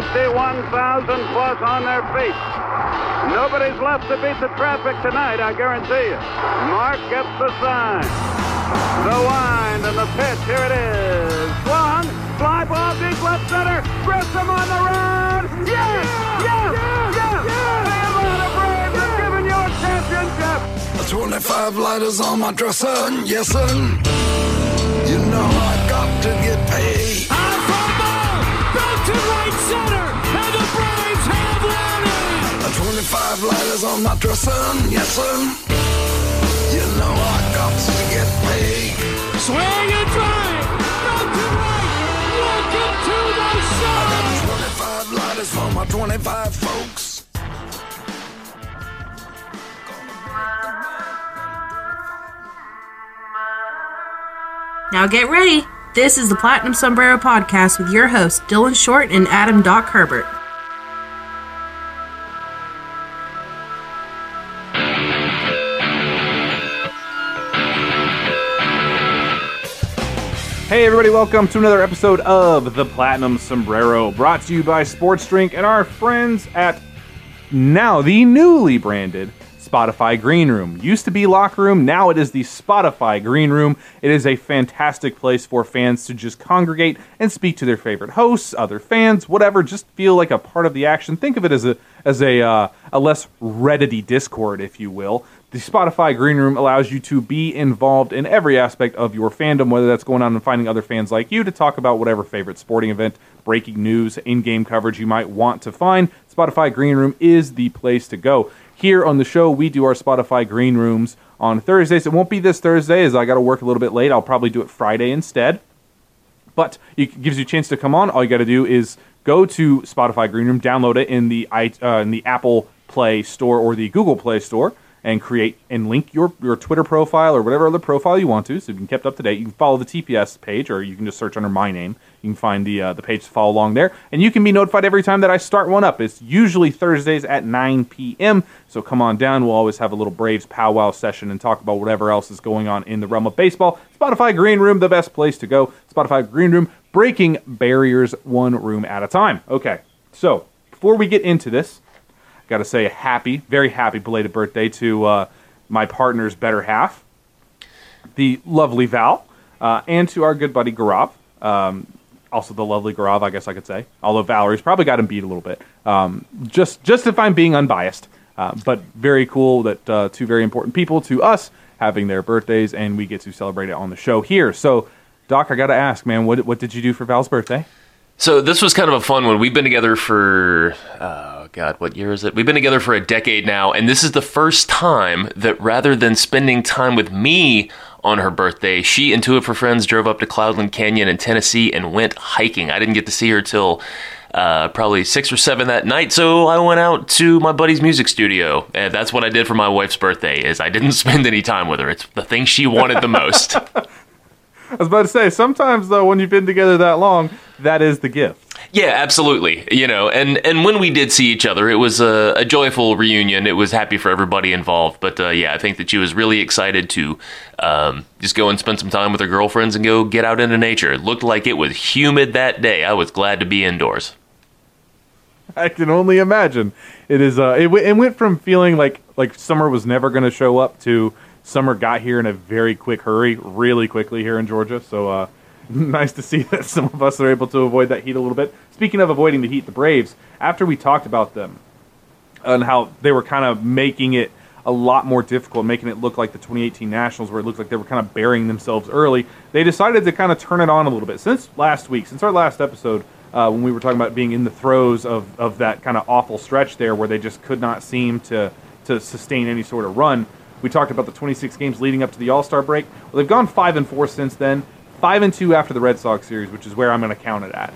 51,000 plus on their feet. Nobody's left to beat the traffic tonight, I guarantee you. Mark gets the sign. The wind and the pitch, here it is. Swung, fly ball deep left center. Grissom on the run. Yes! Yes! Yes! The Atlanta Braves have given you a championship. 25 lighters on my dresser, yes sir. You know I got to get paid. 25 lighters on my dresser, yes sir. You know I got to get paid. Swing and drive, out to right, welcome to the show! 25 lighters for my 25 folks. Now get ready. This is the Platinum Sombrero Podcast with your hosts, Dylan Short and Adam Doc Herbert. Hey, everybody, welcome to another episode of The Platinum Sombrero, brought to you by Sports Drink and our friends at now the newly branded Spotify Green Room. Used to be Locker Room, now it is the Spotify Green Room. It is a fantastic place for fans to just congregate and speak to their favorite hosts, other fans, whatever. Just feel like a part of the action. Think of it as a as a uh, a less Reddity Discord, if you will. The Spotify Green Room allows you to be involved in every aspect of your fandom, whether that's going on and finding other fans like you to talk about whatever favorite sporting event, breaking news, in game coverage you might want to find. Spotify Green Room is the place to go. Here on the show, we do our Spotify Green Rooms on Thursdays. It won't be this Thursday, as I got to work a little bit late. I'll probably do it Friday instead. But it gives you a chance to come on. All you got to do is go to Spotify Green Room, download it in the uh, in the Apple Play Store or the Google Play Store, and create and link your your Twitter profile or whatever other profile you want to, so you can kept up to date. You can follow the TPS page, or you can just search under my name. You can find the uh, the page to follow along there, and you can be notified every time that I start one up. It's usually Thursdays at 9 p.m. So come on down. We'll always have a little Braves powwow session and talk about whatever else is going on in the realm of baseball. Spotify Green Room, the best place to go. Spotify Green Room, breaking barriers one room at a time. Okay, so before we get into this, got to say a happy, very happy belated birthday to uh, my partner's better half, the lovely Val, uh, and to our good buddy Gaurav. Um, also the lovely Gaurav, I guess I could say. Although Valerie's probably got him beat a little bit. Um, just, just if I'm being unbiased, uh, but very cool that uh, two very important people to us having their birthdays, and we get to celebrate it on the show here. So, Doc, I got to ask, man, what what did you do for Val's birthday? So this was kind of a fun one. We've been together for oh god, what year is it? We've been together for a decade now, and this is the first time that rather than spending time with me on her birthday, she and two of her friends drove up to Cloudland Canyon in Tennessee and went hiking. I didn't get to see her till uh, probably six or seven that night, so I went out to my buddy's music studio, and that's what I did for my wife's birthday. Is I didn't spend any time with her. It's the thing she wanted the most. I was about to say, sometimes though, when you've been together that long, that is the gift. Yeah, absolutely. You know, and and when we did see each other, it was a, a joyful reunion. It was happy for everybody involved. But uh, yeah, I think that she was really excited to um, just go and spend some time with her girlfriends and go get out into nature. It looked like it was humid that day. I was glad to be indoors. I can only imagine. It is. Uh, it, w- it went from feeling like like summer was never going to show up to summer got here in a very quick hurry, really quickly here in Georgia. So uh, nice to see that some of us are able to avoid that heat a little bit. Speaking of avoiding the heat, the Braves. After we talked about them and how they were kind of making it a lot more difficult, making it look like the 2018 Nationals, where it looked like they were kind of burying themselves early. They decided to kind of turn it on a little bit. Since last week, since our last episode, uh, when we were talking about being in the throes of, of that kind of awful stretch there, where they just could not seem to to sustain any sort of run. We talked about the 26 games leading up to the All Star break. Well, they've gone five and four since then. Five and two after the Red Sox series, which is where I'm going to count it at.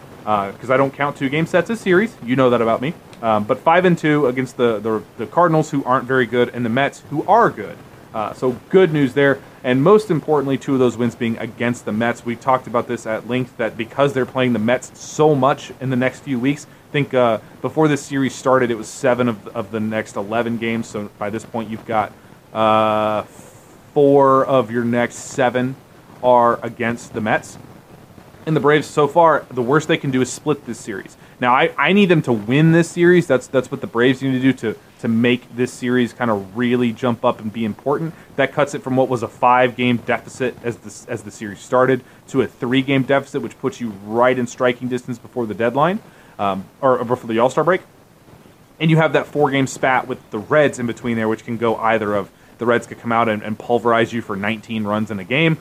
because I don't count two game sets as series. You know that about me. Um, but five and two against the, the the Cardinals, who aren't very good, and the Mets, who are good. Uh, so good news there. And most importantly, two of those wins being against the Mets. We talked about this at length that because they're playing the Mets so much in the next few weeks, I think uh, before this series started, it was seven of, of the next 11 games. So by this point, you've got uh, four of your next seven are against the Mets. And the Braves, so far, the worst they can do is split this series. Now, I, I need them to win this series. That's that's what the Braves need to do to to make this series kind of really jump up and be important. That cuts it from what was a five game deficit as the as the series started to a three game deficit, which puts you right in striking distance before the deadline um, or, or before the All Star break. And you have that four game spat with the Reds in between there, which can go either of the Reds could come out and, and pulverize you for 19 runs in a game,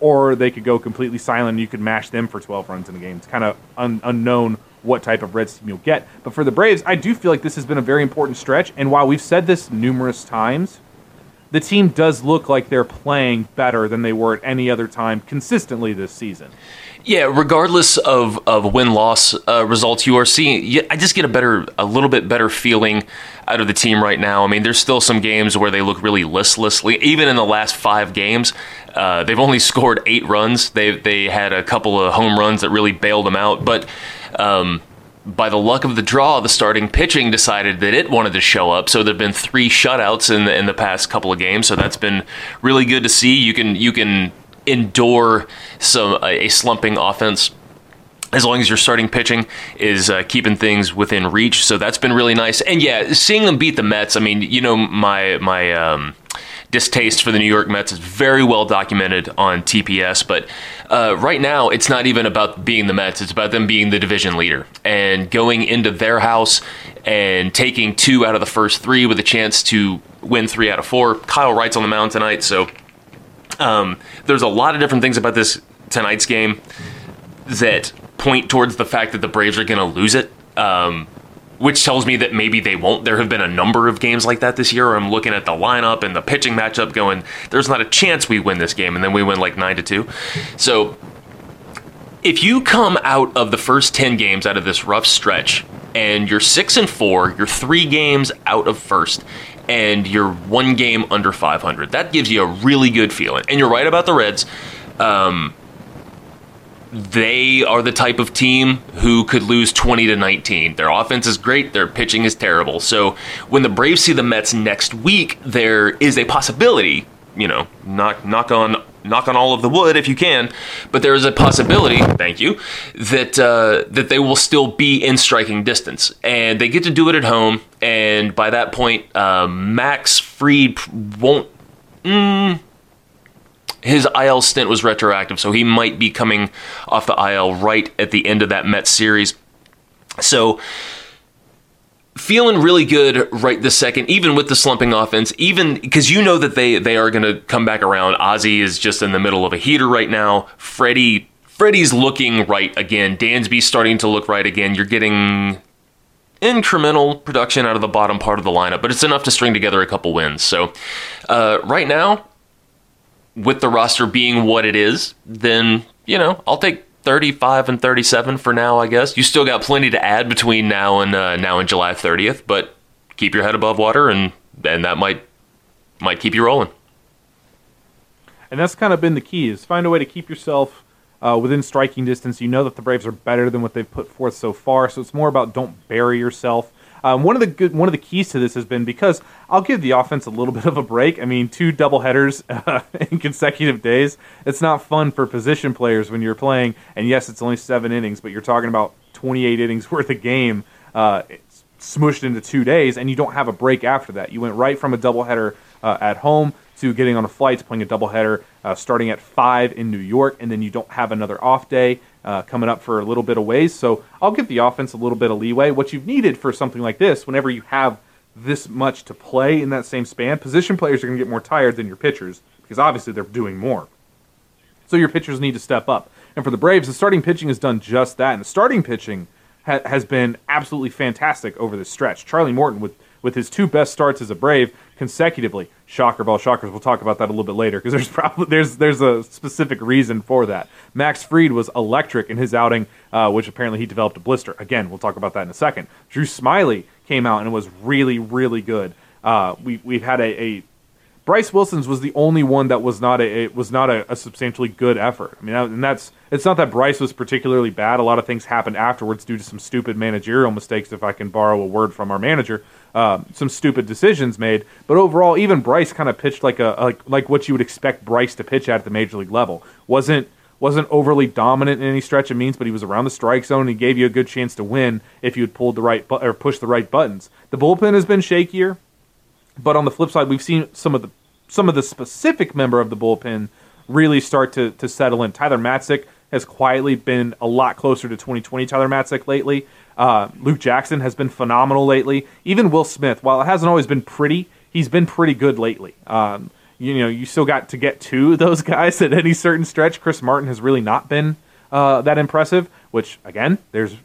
or they could go completely silent and you could mash them for 12 runs in a game. It's kind of un- unknown what type of Reds team you'll get. But for the Braves, I do feel like this has been a very important stretch. And while we've said this numerous times, the team does look like they're playing better than they were at any other time consistently this season. Yeah, regardless of, of win loss uh, results, you are seeing. I just get a better, a little bit better feeling out of the team right now. I mean, there's still some games where they look really listlessly. Even in the last five games, uh, they've only scored eight runs. They they had a couple of home runs that really bailed them out, but. Um, by the luck of the draw, the starting pitching decided that it wanted to show up. So there've been three shutouts in the in the past couple of games. So that's been really good to see. You can you can endure some a slumping offense as long as your starting pitching is uh, keeping things within reach. So that's been really nice. And yeah, seeing them beat the Mets. I mean, you know my my. Um, distaste for the New York Mets is very well documented on TPS. But uh, right now, it's not even about being the Mets, it's about them being the division leader and going into their house and taking two out of the first three with a chance to win three out of four. Kyle Wright's on the mound tonight, so um, there's a lot of different things about this tonight's game that point towards the fact that the Braves are going to lose it. Um, which tells me that maybe they won't. There have been a number of games like that this year where I'm looking at the lineup and the pitching matchup going, there's not a chance we win this game, and then we win like 9 to 2. So if you come out of the first 10 games out of this rough stretch and you're 6 and 4, you're 3 games out of first, and you're one game under 500, that gives you a really good feeling. And you're right about the Reds. Um, they are the type of team who could lose 20 to 19. Their offense is great, their pitching is terrible. So when the Braves see the Mets next week, there is a possibility, you know, knock knock on knock on all of the wood if you can, but there is a possibility, thank you, that uh, that they will still be in striking distance, and they get to do it at home. And by that point, uh, Max Fried won't. Mm, his IL stint was retroactive, so he might be coming off the IL right at the end of that Mets series. So, feeling really good right this second, even with the slumping offense, even because you know that they they are going to come back around. Ozzy is just in the middle of a heater right now. Freddie Freddie's looking right again. Dansby's starting to look right again. You're getting incremental production out of the bottom part of the lineup, but it's enough to string together a couple wins. So, uh, right now, with the roster being what it is, then, you know, I'll take 35 and 37 for now, I guess. You still got plenty to add between now and uh, now and July 30th, but keep your head above water and and that might might keep you rolling. And that's kind of been the key is find a way to keep yourself uh, within striking distance. You know that the Braves are better than what they've put forth so far, so it's more about don't bury yourself. Um, one of the good, one of the keys to this has been because I'll give the offense a little bit of a break. I mean, two double headers uh, in consecutive days. It's not fun for position players when you're playing. And yes, it's only seven innings, but you're talking about 28 innings worth of game. Uh, smushed into two days, and you don't have a break after that. You went right from a doubleheader uh, at home to getting on a flight to playing a doubleheader uh, starting at five in New York, and then you don't have another off day uh, coming up for a little bit of ways. So I'll give the offense a little bit of leeway. What you've needed for something like this, whenever you have this much to play in that same span, position players are going to get more tired than your pitchers because obviously they're doing more. So your pitchers need to step up. And for the Braves, the starting pitching has done just that. And the starting pitching ha- has been absolutely fantastic over this stretch. Charlie Morton with with his two best starts as a Brave consecutively. Shocker ball all shockers. We'll talk about that a little bit later because there's probably there's there's a specific reason for that. Max Fried was electric in his outing, uh, which apparently he developed a blister. Again, we'll talk about that in a second. Drew Smyly came out and was really really good. Uh, we we've had a, a Bryce Wilson's was the only one that was not a was not a, a substantially good effort. I mean, and that's it's not that Bryce was particularly bad. A lot of things happened afterwards due to some stupid managerial mistakes, if I can borrow a word from our manager. Uh, some stupid decisions made, but overall, even Bryce kind of pitched like a like like what you would expect Bryce to pitch at, at the major league level. wasn't wasn't overly dominant in any stretch of means, but he was around the strike zone. and He gave you a good chance to win if you had pulled the right bu- or pushed the right buttons. The bullpen has been shakier. But on the flip side, we've seen some of the some of the specific member of the bullpen really start to to settle in. Tyler Matzek has quietly been a lot closer to 2020 Tyler Matzek lately. Uh, Luke Jackson has been phenomenal lately. Even Will Smith, while it hasn't always been pretty, he's been pretty good lately. Um, you know, you still got to get to those guys at any certain stretch. Chris Martin has really not been uh, that impressive, which again, there's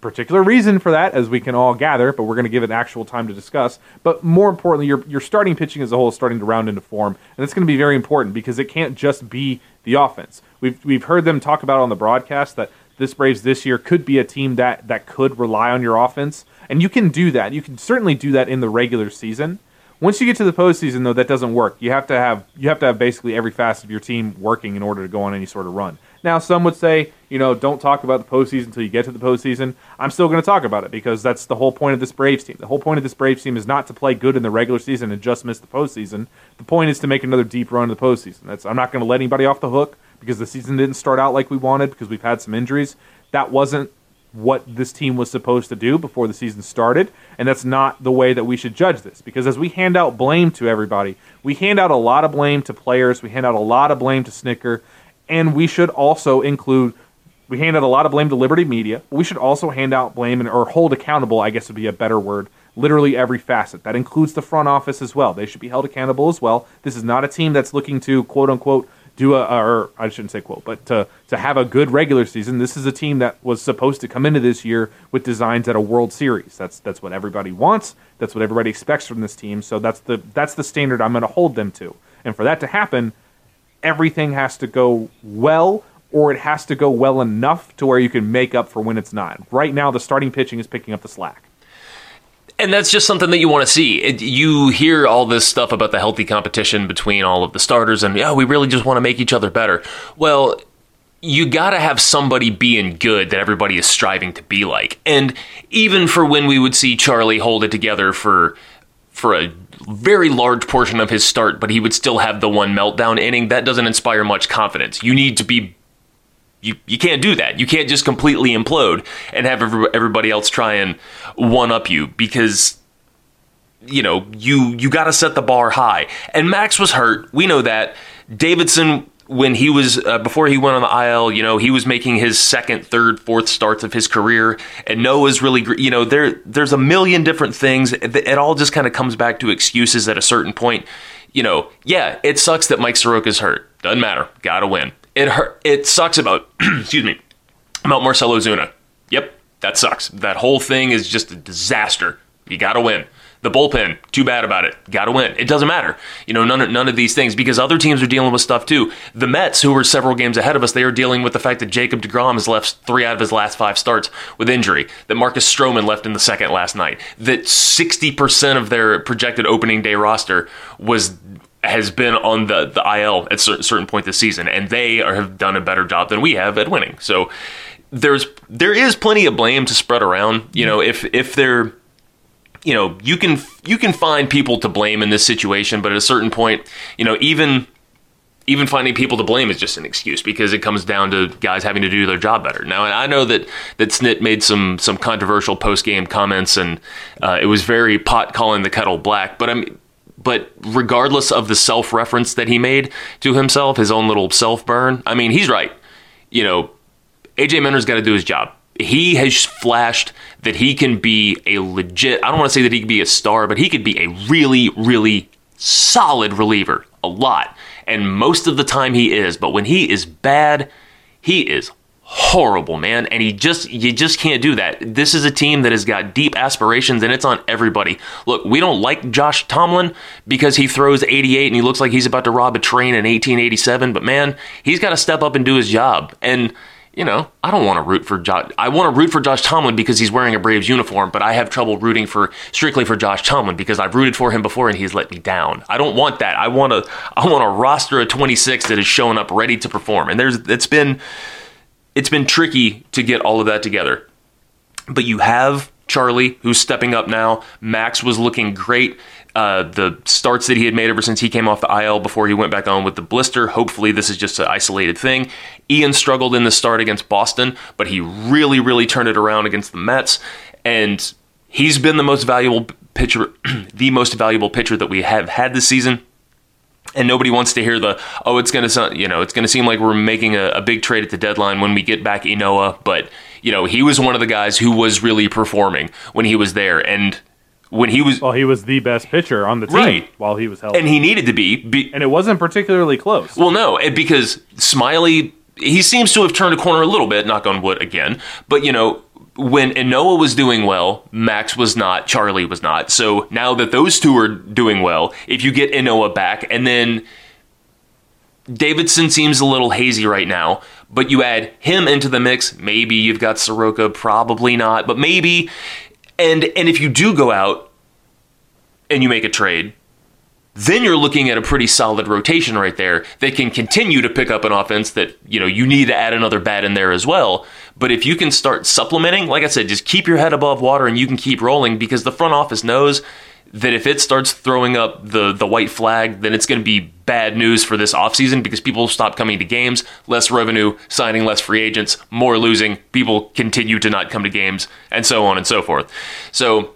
particular reason for that, as we can all gather, but we're going to give it actual time to discuss. But more importantly, your, your starting pitching as a whole is starting to round into form, and that's going to be very important because it can't just be the offense. We've, we've heard them talk about on the broadcast that this Braves this year could be a team that, that could rely on your offense, and you can do that. You can certainly do that in the regular season. Once you get to the postseason, though, that doesn't work. You have to have you have to have basically every facet of your team working in order to go on any sort of run. Now, some would say, you know, don't talk about the postseason until you get to the postseason. I'm still going to talk about it because that's the whole point of this Braves team. The whole point of this Braves team is not to play good in the regular season and just miss the postseason. The point is to make another deep run in the postseason. That's I'm not going to let anybody off the hook because the season didn't start out like we wanted because we've had some injuries. That wasn't what this team was supposed to do before the season started, and that's not the way that we should judge this. Because as we hand out blame to everybody, we hand out a lot of blame to players, we hand out a lot of blame to Snitker, and we should also include we hand out a lot of blame to Liberty Media. We should also hand out blame and, or hold accountable, I guess would be a better word, literally every facet. That includes the front office as well. They should be held accountable as well. This is not a team that's looking to quote unquote do a or I shouldn't say quote, but to to have a good regular season. This is a team that was supposed to come into this year with designs at a World Series. That's that's what everybody wants. That's what everybody expects from this team. So that's the that's the standard I'm going to hold them to. And for that to happen, everything has to go well or it has to go well enough to where you can make up for when it's not. Right now, the starting pitching is picking up the slack. And that's just something that you want to see. It, you hear all this stuff about the healthy competition between all of the starters, and yeah, we really just want to make each other better. Well, you got to have somebody being good that everybody is striving to be like. And even for when we would see Charlie hold it together for for a very large portion of his start, but he would still have the one meltdown inning, that doesn't inspire much confidence. You need to be you, you can't do that. You can't just completely implode and have everybody else try and one up you because you know you you got to set the bar high. And Max was hurt. We know that. Davidson when he was uh, before he went on the IL, you know, he was making his second, third, fourth starts of his career, and Ynoa's really, you know, there there's a million different things. It, it all just kind of comes back to excuses at a certain point. You know, yeah, it sucks that Mike Soroka's hurt. Doesn't matter. Got to win. It hurt. It sucks about excuse me about Marcell Ozuna. Yep, that sucks. That whole thing is just a disaster. You got to win. The bullpen, too bad about it. Got to win. It doesn't matter. You know, none of, none of these things because other teams are dealing with stuff too. The Mets, who were several games ahead of us, they are dealing with the fact that Jacob DeGrom has left three out of his last five starts with injury. That Marcus Stroman left in the second last night. That 60% of their projected opening day roster was has been on the, the IL at a certain point this season, and they are, have done a better job than we have at winning. So there's there is plenty of blame to spread around. You know, if if they're you know, you can you can find people to blame in this situation, but at a certain point, you know, even even finding people to blame is just an excuse because it comes down to guys having to do their job better. Now, I know that that Snit made some some controversial post game comments, and uh, it was very pot calling the kettle black. But I mean, but regardless of the self reference that he made to himself, his own little self burn, I mean, he's right. You know, AJ Minter's got to do his job he has flashed that he can be a legit, I don't want to say that he could be a star, but he could be a really, really solid reliever a lot. And most of the time he is. But when he is bad, he is horrible, man. And he just you just can't do that. This is a team that has got deep aspirations and it's on everybody. Look, we don't like Josh Tomlin because he throws 88 and he looks like he's about to rob a train in 1887, but man, he's got to step up and do his job. And you know, I don't want to root for Josh. I want to root for Josh Tomlin because he's wearing a Braves uniform, but I have trouble rooting for strictly for Josh Tomlin because I've rooted for him before and he's let me down. I don't want that. I want to. I want a roster of 26 that is showing up ready to perform, and there's it's been it's been tricky to get all of that together. But you have Charlie, who's stepping up now. Max was looking great. Uh, the starts that he had made ever since he came off the IL before he went back on with the blister. Hopefully, this is just an isolated thing. Ian struggled in the start against Boston, but he really, really turned it around against the Mets. And he's been the most valuable pitcher, the most valuable pitcher that we have had this season and nobody wants to hear the oh it's going to you know it's going to seem like we're making a, a, big trade at the deadline when we get back Ynoa but you know he was one of the guys who was really performing when he was there and when he was well he was the best pitcher on the team right. while he was healthy and he needed to be, be and it wasn't particularly close well no because Smyly he seems to have turned a corner a little bit knock on wood again but you know when Ynoa was doing well, Max was not, Charlie was not. So now that those two are doing well, if you get Ynoa back, and then Davidson seems a little hazy right now, but you add him into the mix, maybe you've got Soroka, probably not, but maybe. And and if you do go out and you make a trade, then you're looking at a pretty solid rotation right there that can continue to pick up an offense that, you know, you need to add another bat in there as well. But if you can start supplementing, like I said, just keep your head above water and you can keep rolling because the front office knows that if it starts throwing up the the white flag, then it's going to be bad news for this offseason because people stop coming to games, less revenue, signing less free agents, more losing, people continue to not come to games, and so on and so forth. So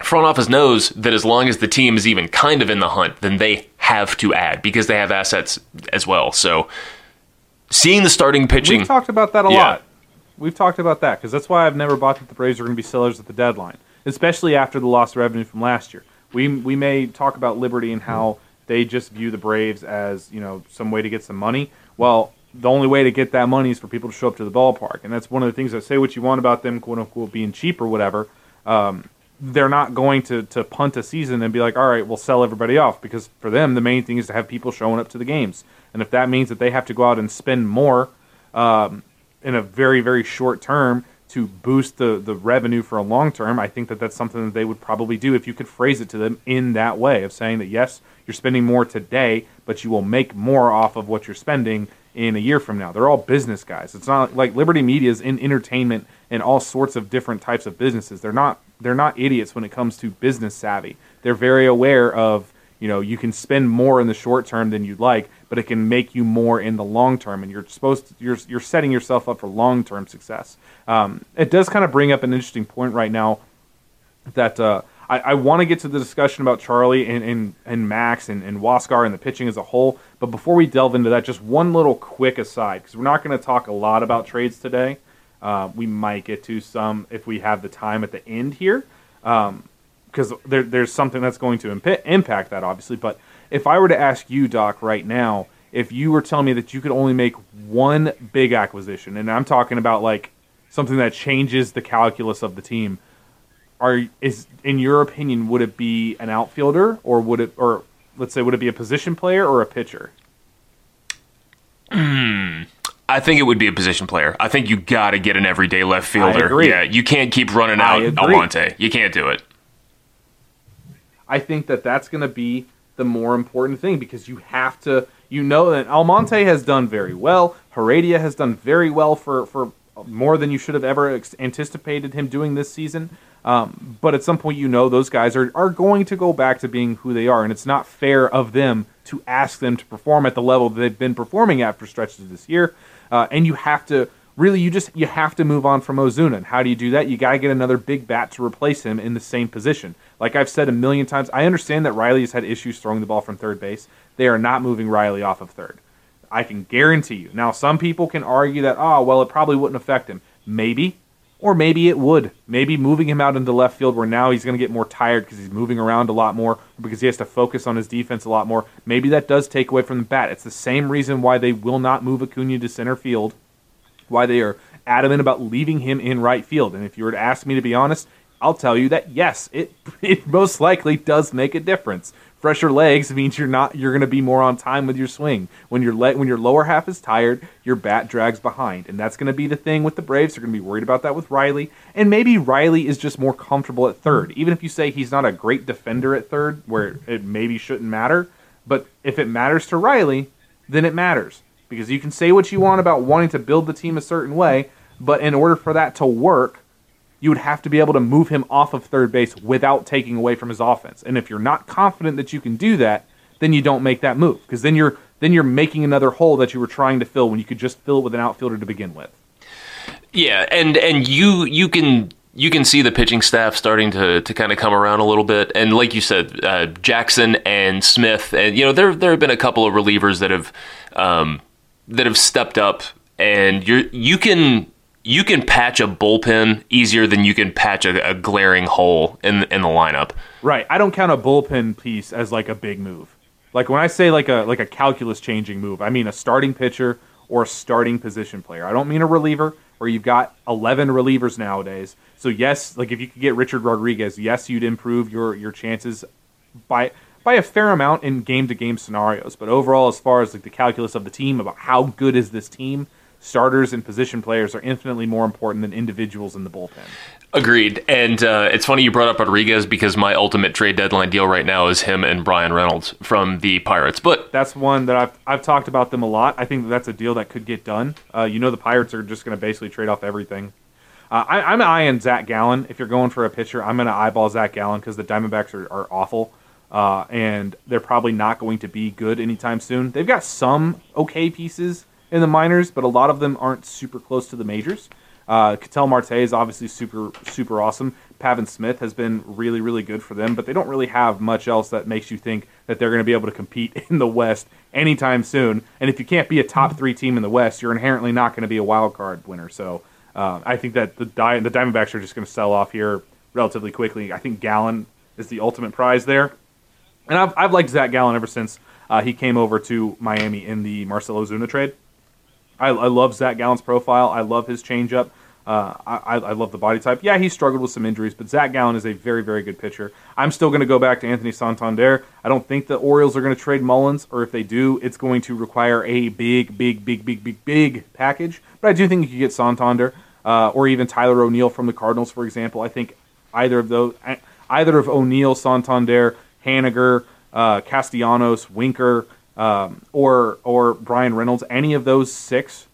front office knows that as long as the team is even kind of in the hunt, then they have to add because they have assets as well. So seeing the starting pitching, we've talked about that a yeah. lot. We've talked about that because that's why I've never bought that the Braves are going to be sellers at the deadline, especially after the lost revenue from last year. We we may talk about Liberty and how they just view the Braves as you know some way to get some money. Well, the only way to get that money is for people to show up to the ballpark, and that's one of the things that say what you want about them, quote unquote, being cheap or whatever. Um, they're not going to to punt a season and be like, all right, we'll sell everybody off because for them the main thing is to have people showing up to the games, and if that means that they have to go out and spend more um, in a very very short term to boost the the revenue for a long term, I think that that's something that they would probably do if you could phrase it to them in that way of saying that yes, you're spending more today, but you will make more off of what you're spending in a year from now. They're all business guys. It's not like Liberty Media is in entertainment and all sorts of different types of businesses. They're not they're not idiots when it comes to business savvy. They're very aware of you know you can spend more in the short term than you'd like, but it can make you more in the long term, and you're supposed to, you're you're setting yourself up for long term success. Um, it does kind of bring up an interesting point right now that. Uh, I, I want to get to the discussion about Charlie and, and, and Max and, and Huascar and the pitching as a whole. But before we delve into that, just one little quick aside, because we're not going to talk a lot about trades today. Uh, we might get to some if we have the time at the end here, because um, there, there's something that's going to imp- impact that, obviously. But if I were to ask you, Doc, right now, if you were telling me that you could only make one big acquisition, and I'm talking about like something that changes the calculus of the team, are is in your opinion would it be an outfielder or would it or let's say would it be a position player or a pitcher? Hmm. I think it would be a position player. I think you got to get an everyday left fielder. Yeah, you can't keep running out Almonte. You can't do it. I think that that's going to be the more important thing because you have to. You know that Almonte has done very well. Heredia has done very well for for more than you should have ever anticipated him doing this season. Um, but at some point, you know those guys are, are going to go back to being who they are, and it's not fair of them to ask them to perform at the level that they've been performing for stretches this year uh, and you have to really you just you have to move on from Ozuna. And how do you do that? You got to get another big bat to replace him in the same position. Like I've said a million times, I understand that Riley has had issues throwing the ball from third base. They are not moving Riley off of third. I can guarantee you. Now, some people can argue that, oh, well, it probably wouldn't affect him. Maybe, or maybe it would. Maybe moving him out into left field where now he's going to get more tired because he's moving around a lot more, because he has to focus on his defense a lot more. Maybe that does take away from the bat. It's the same reason why they will not move Acuna to center field why they are adamant about leaving him in right field. And if you were to ask me to be honest, I'll tell you that yes, it it most likely does make a difference. Fresher legs means you're not you're going to be more on time with your swing. When your le- when your lower half is tired, your bat drags behind, and that's going to be the thing with the Braves. They're going to be worried about that with Riley, and maybe Riley is just more comfortable at third. Even if you say he's not a great defender at third, where it maybe shouldn't matter, but if it matters to Riley, then it matters because you can say what you want about wanting to build the team a certain way, but in order for that to work, you would have to be able to move him off of third base without taking away from his offense. And if you're not confident that you can do that, then you don't make that move because then you're then you're making another hole that you were trying to fill when you could just fill it with an outfielder to begin with. Yeah, and and you you can you can see the pitching staff starting to, to kind of come around a little bit, and like you said, uh, Jackson and Smith, and you know there there have been a couple of relievers that have um, that have stepped up, and you you can you can patch a bullpen easier than you can patch a, a glaring hole in in the lineup. Right. I don't count a bullpen piece as like a big move. Like when I say like a like a calculus changing move, I mean a starting pitcher or a starting position player. I don't mean a reliever where you've got 11 relievers nowadays. So yes, like if you could get Richard Rodriguez, yes, you'd improve your your chances by by a fair amount in game to game scenarios. But overall, as far as like the calculus of the team about how good is this team, starters and position players are infinitely more important than individuals in the bullpen. Agreed. And uh, it's funny you brought up Rodriguez because my ultimate trade deadline deal right now is him and Bryan Reynolds from the Pirates. But That's one that I've I've talked about them a lot. I think that that's a deal that could get done. Uh, you know, the Pirates are just going to basically trade off everything. Uh, I, I'm eyeing Zach Gallen. If you're going for a pitcher, I'm going to eyeball Zach Gallen because the Diamondbacks are, are awful, uh, and they're probably not going to be good anytime soon. They've got some okay pieces in the minors, but a lot of them aren't super close to the majors. Uh, Ketel Marte is obviously super super awesome. Pavin Smith has been really really good for them, but they don't really have much else that makes you think that they're going to be able to compete in the West anytime soon. And if you can't be a top three team in the West, you're inherently not going to be a wild card winner. So uh, I think that the Di- the Diamondbacks are just going to sell off here relatively quickly. I think Gallen is the ultimate prize there, and I've I've liked Zach Gallen ever since uh, he came over to Miami in the Marcell Ozuna trade. I, I love Zach Gallen's profile. I love his changeup. Uh, I, I love the body type. Yeah, he struggled with some injuries, but Zach Gallen is a very, very good pitcher. I'm still going to go back to Anthony Santander. I don't think the Orioles are going to trade Mullins, or if they do, it's going to require a big, big, big, big, big, big package. But I do think you could get Santander, uh, or even Tyler O'Neill from the Cardinals, for example. I think either of those, either of O'Neill, Santander, Haniger, uh, Castellanos, Winker, um, or or Bryan Reynolds, any of those six,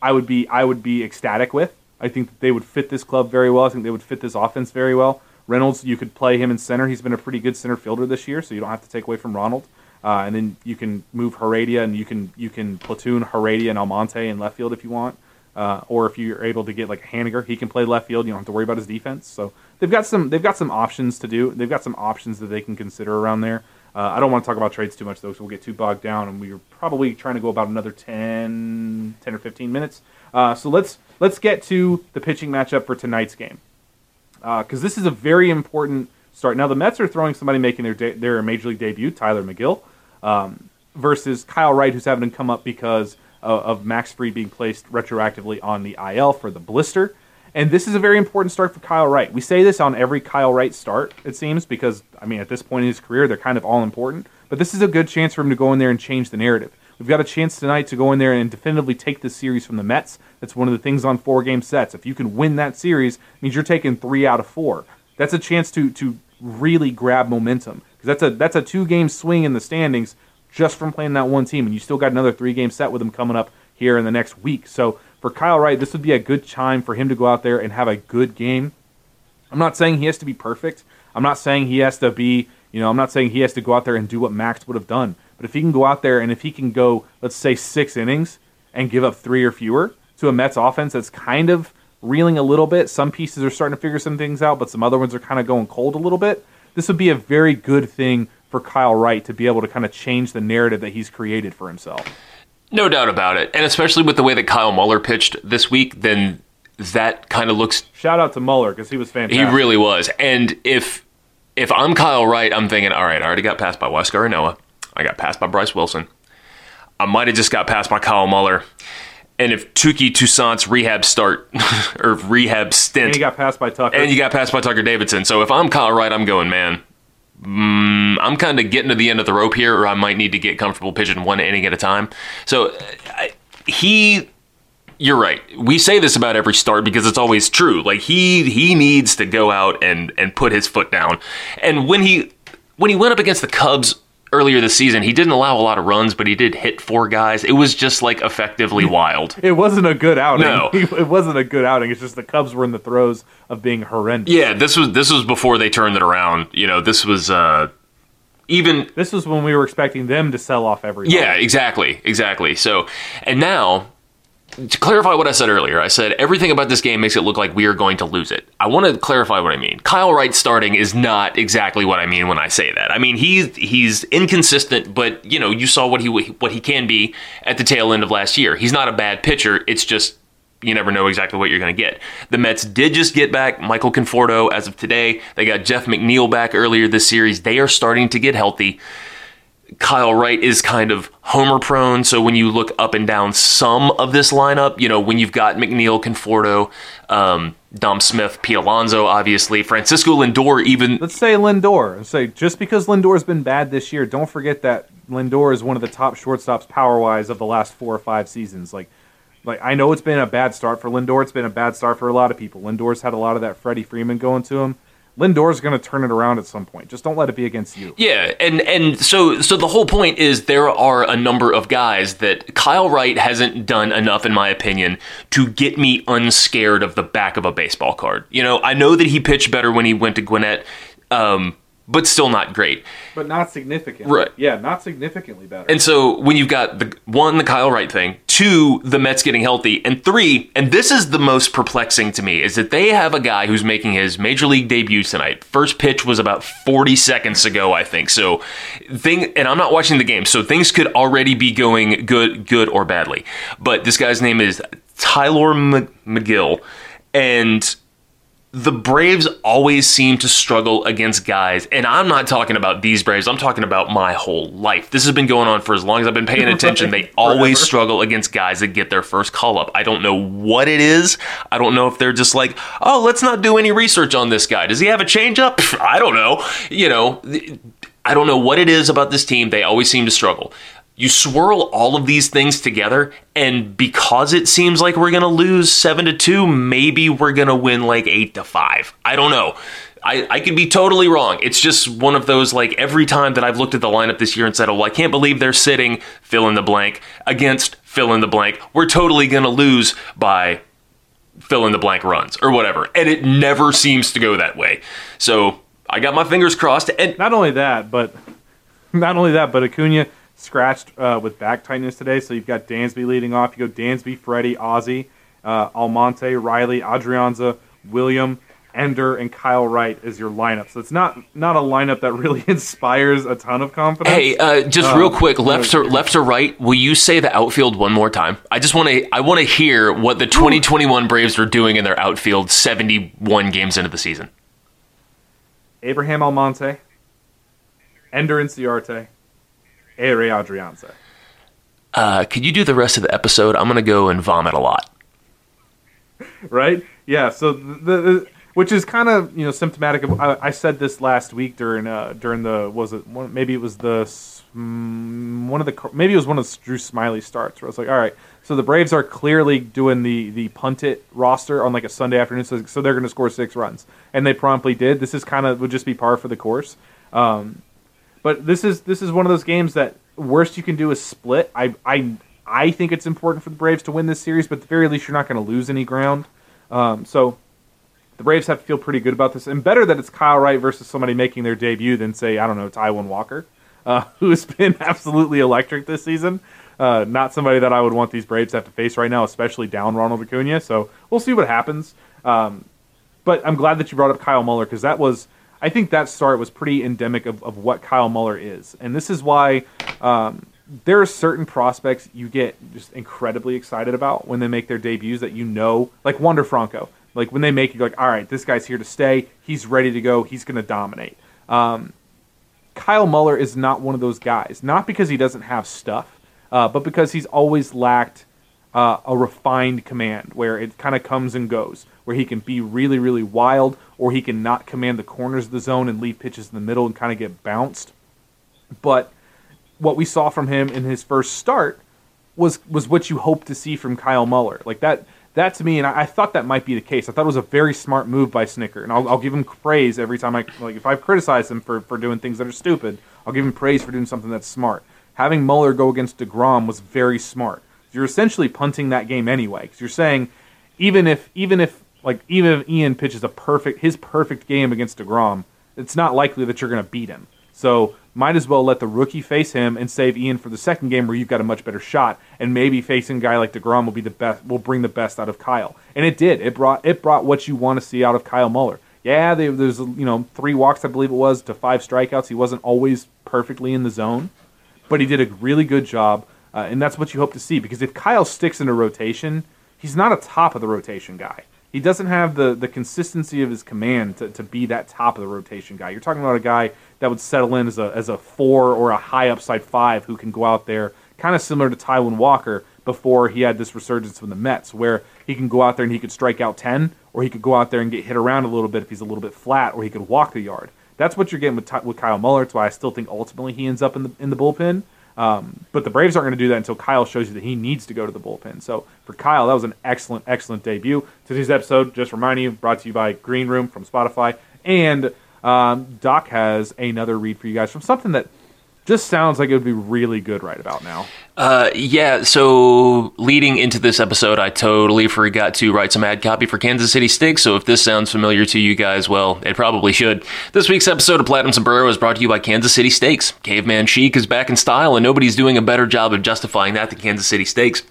I would be I would be ecstatic with. I think that they would fit this club very well. I think they would fit this offense very well. Reynolds, you could play him in center. He's been a pretty good center fielder this year, so you don't have to take away from Ronald. Uh, and then you can move Heredia, and you can you can platoon Heredia and Almonte in left field if you want. Uh, or if you're able to get like Haniger, he can play left field. You don't have to worry about his defense. So they've got some they've got some options to do. They've got some options that they can consider around there. Uh, I don't want to talk about trades too much though, so we'll get too bogged down, and we're probably trying to go about another 10, 10 or fifteen minutes. Uh, so let's let's get to the pitching matchup for tonight's game, because this is a very important start. Now the Mets are throwing somebody making their de- their major league debut, Tylor Megill, um, versus Kyle Wright, who's having to come up because of, of Max Fried being placed retroactively on the IL for the blister. And this is a very important start for Kyle Wright. We say this on every Kyle Wright start, it seems, because, I mean, at this point in his career, they're kind of all important. But this is a good chance for him to go in there and change the narrative. We've got a chance tonight to go in there and definitively take this series from the Mets. That's one of the things on four game sets. If you can win that series, means you're taking three out of four. That's a chance to to really grab momentum because that's a that's a two game swing in the standings just from playing that one team, and you still got another three game set with them coming up here in the next week. So for Kyle Wright, this would be a good time for him to go out there and have a good game. I'm not saying he has to be perfect. I'm not saying he has to be, you know, I'm not saying he has to go out there and do what Max would have done. But if he can go out there and if he can go, let's say, six innings and give up three or fewer to a Mets offense that's kind of reeling a little bit, some pieces are starting to figure some things out, but some other ones are kind of going cold a little bit. This would be a very good thing for Kyle Wright to be able to kind of change the narrative that he's created for himself. No doubt about it. And especially with the way that Kyle Muller pitched this week, then that kind of looks Shout out to Muller because he was fantastic. he really was. And if if I'm Kyle Wright, I'm thinking, all right, I already got passed by Huascar Ynoa. I got passed by Bryce Wilson. I might have just got passed by Kyle Muller. And if Touki Toussaint's rehab start or rehab stint, And he got passed by Tucker. and you got passed by Tucker Davidson. So if I'm Kyle Wright, I'm going, man. Mm, I'm kind of getting to the end of the rope here, or I might need to get comfortable pitching one inning at a time. So I, he, you're right. We say this about every start because it's always true. Like he he needs to go out and and put his foot down. And when he when he went up against the Cubs earlier this season, he didn't allow a lot of runs, but he did hit four guys. It was just like effectively wild. it wasn't a good outing. No. it wasn't a good outing. It's just the Cubs were in the throes of being horrendous. Yeah, this was this was before they turned it around. You know, this was uh even This was when we were expecting them to sell off every. yeah, exactly, exactly. So, and now to clarify what I said earlier, I said everything about this game makes it look like we are going to lose it. I want to clarify what I mean. Kyle Wright starting is not exactly what I mean when I say that. I mean he's he's inconsistent, but you know you saw what he what he can be at the tail end of last year. He's not a bad pitcher. It's just you never know exactly what you're going to get. The Mets did just get back Michael Conforto as of today. They got Jeff McNeil back earlier this series. They are starting to get healthy. Kyle Wright is kind of homer prone. So when you look up and down some of this lineup, you know, when you've got McNeil, Conforto, um, Dom Smith, Pete Alonso, obviously, Francisco Lindor, even. Let's say Lindor. Say just because Lindor's been bad this year, don't forget that Lindor is one of the top shortstops power wise of the last four or five seasons. Like, like I know it's been a bad start for Lindor. It's been a bad start for a lot of people. Lindor's had a lot of that Freddie Freeman going to him. Lindor's going to turn it around at some point. Just don't let it be against you. Yeah, and and so so the whole point is there are a number of guys that Kyle Wright hasn't done enough, in my opinion, to get me unscared of the back of a baseball card. You know, I know that he pitched better when he went to Gwinnett, um, but still not great. But not significant. Right. Yeah, not significantly better. And so when you've got the one, the Kyle Wright thing, two, the Mets getting healthy, and three, and this is the most perplexing to me, is that they have a guy who's making his major league debut tonight. First pitch was about 40 seconds ago, I think. So thing and I'm not watching the game, so things could already be going good good or badly. But this guy's name is Tylor Megill. And the Braves always seem to struggle against guys, and I'm not talking about these Braves. I'm talking about my whole life. This has been going on for as long as I've been paying attention. They always struggle against guys that get their first call up. I don't know what it is. I don't know if they're just like, oh, let's not do any research on this guy. Does he have a changeup? I don't know. You know, I don't know what it is about this team. They always seem to struggle. You swirl all of these things together, and because it seems like we're gonna lose seven to two, maybe we're gonna win like eight to five. I don't know. I, I could be totally wrong. It's just one of those like every time that I've looked at the lineup this year and said, "Oh, well, I can't believe they're sitting fill in the blank against fill in the blank." We're totally gonna lose by fill in the blank runs or whatever, and it never seems to go that way. So I got my fingers crossed, and not only that, but not only that, but Acuna scratched uh, with back tightness today. So you've got Dansby leading off. You go Dansby, Freddie, Ozzy, uh, Almonte, Riley, Adrianza, William, Ender, and Kyle Wright is your lineup. So it's not not a lineup that really inspires a ton of confidence. Hey, uh, just Um, real quick, left to left to right. Will you say the outfield one more time? I just want to. I want to hear what the 2021 Braves are doing in their outfield 71 games into the season. Abraham Almonte, Ender Inciarte, Ehire Adrianza. Uh, could you do the rest of the episode? I'm gonna go and vomit a lot. right? Yeah. So the, the which is kind of you know symptomatic of. I, I said this last week during uh, during the was it one, maybe it was the mm, one of the maybe it was one of Drew Smyly starts where I was like, all right, so the Braves are clearly doing the the punt it roster on like a Sunday afternoon, so, so they're going to score six runs, and they promptly did. This is kind of would just be par for the course. Um, but this is this is one of those games that worst you can do is split. I I I think it's important for the Braves to win this series, but at the very least you're not going to lose any ground. Um, so the Braves have to feel pretty good about this, and better that it's Kyle Wright versus somebody making their debut than say I don't know Taijuan Walker, uh, who has been absolutely electric this season. Uh, not somebody that I would want these Braves to have to face right now, especially down Ronald Acuna. So we'll see what happens. Um, but I'm glad that you brought up Kyle Muller because that was, I think that start was pretty endemic of, of what Kyle Muller is. And this is why um, there are certain prospects you get just incredibly excited about when they make their debuts that you know, like Wander Franco. Like when they make you like, all right, this guy's here to stay. He's ready to go. He's going to dominate. Um, Kyle Muller is not one of those guys. Not because he doesn't have stuff, uh, but because he's always lacked uh, a refined command where it kind of comes and goes, where he can be really, really wild, or he can not command the corners of the zone and leave pitches in the middle and kind of get bounced. But what we saw from him in his first start was was what you hope to see from Kyle Muller. Like that that to me, and I, I thought that might be the case. I thought it was a very smart move by Snitker, and I'll, I'll give him praise every time I like. If I've criticized him for for doing things that are stupid, I'll give him praise for doing something that's smart. Having Muller go against Degrom was very smart. You're essentially punting that game anyway, because you're saying even if even if like even if Ian pitches a perfect his perfect game against Degrom, it's not likely that you're going to beat him. So might as well let the rookie face him and save Ian for the second game where you've got a much better shot. And maybe facing a guy like Degrom will be the best. Will bring the best out of Kyle, and it did. It brought it brought what you want to see out of Kyle Muller. Yeah, they, there's you know three walks I believe it was to five strikeouts. He wasn't always perfectly in the zone, but he did a really good job, uh, and that's what you hope to see. Because if Kyle sticks in a rotation, he's not a top of the rotation guy. He doesn't have the the consistency of his command to, to be that top of the rotation guy. You're talking about a guy that would settle in as a as a four or a high upside five who can go out there, kind of similar to Taijuan Walker before he had this resurgence from the Mets, where he can go out there and he could strike out ten, or he could go out there and get hit around a little bit if he's a little bit flat, or he could walk the yard. That's what you're getting with, with Kyle Muller. That's why I still think ultimately he ends up in the in the bullpen. Um, but the Braves aren't going to do that until Kyle shows you that he needs to go to the bullpen. So for Kyle, that was an excellent, excellent debut. Today's episode, just reminding you, brought to you by Green Room from Spotify. And um, Doc has another read for you guys from something that just sounds like it would be really good right about now. Uh, yeah, so leading into this episode, I totally forgot to write some ad copy for Kansas City Steaks, so if this sounds familiar to you guys, well, it probably should. This week's episode of Platinum Sombrero is brought to you by Kansas City Steaks. Caveman chic is back in style, and nobody's doing a better job of justifying that than Kansas City Steaks.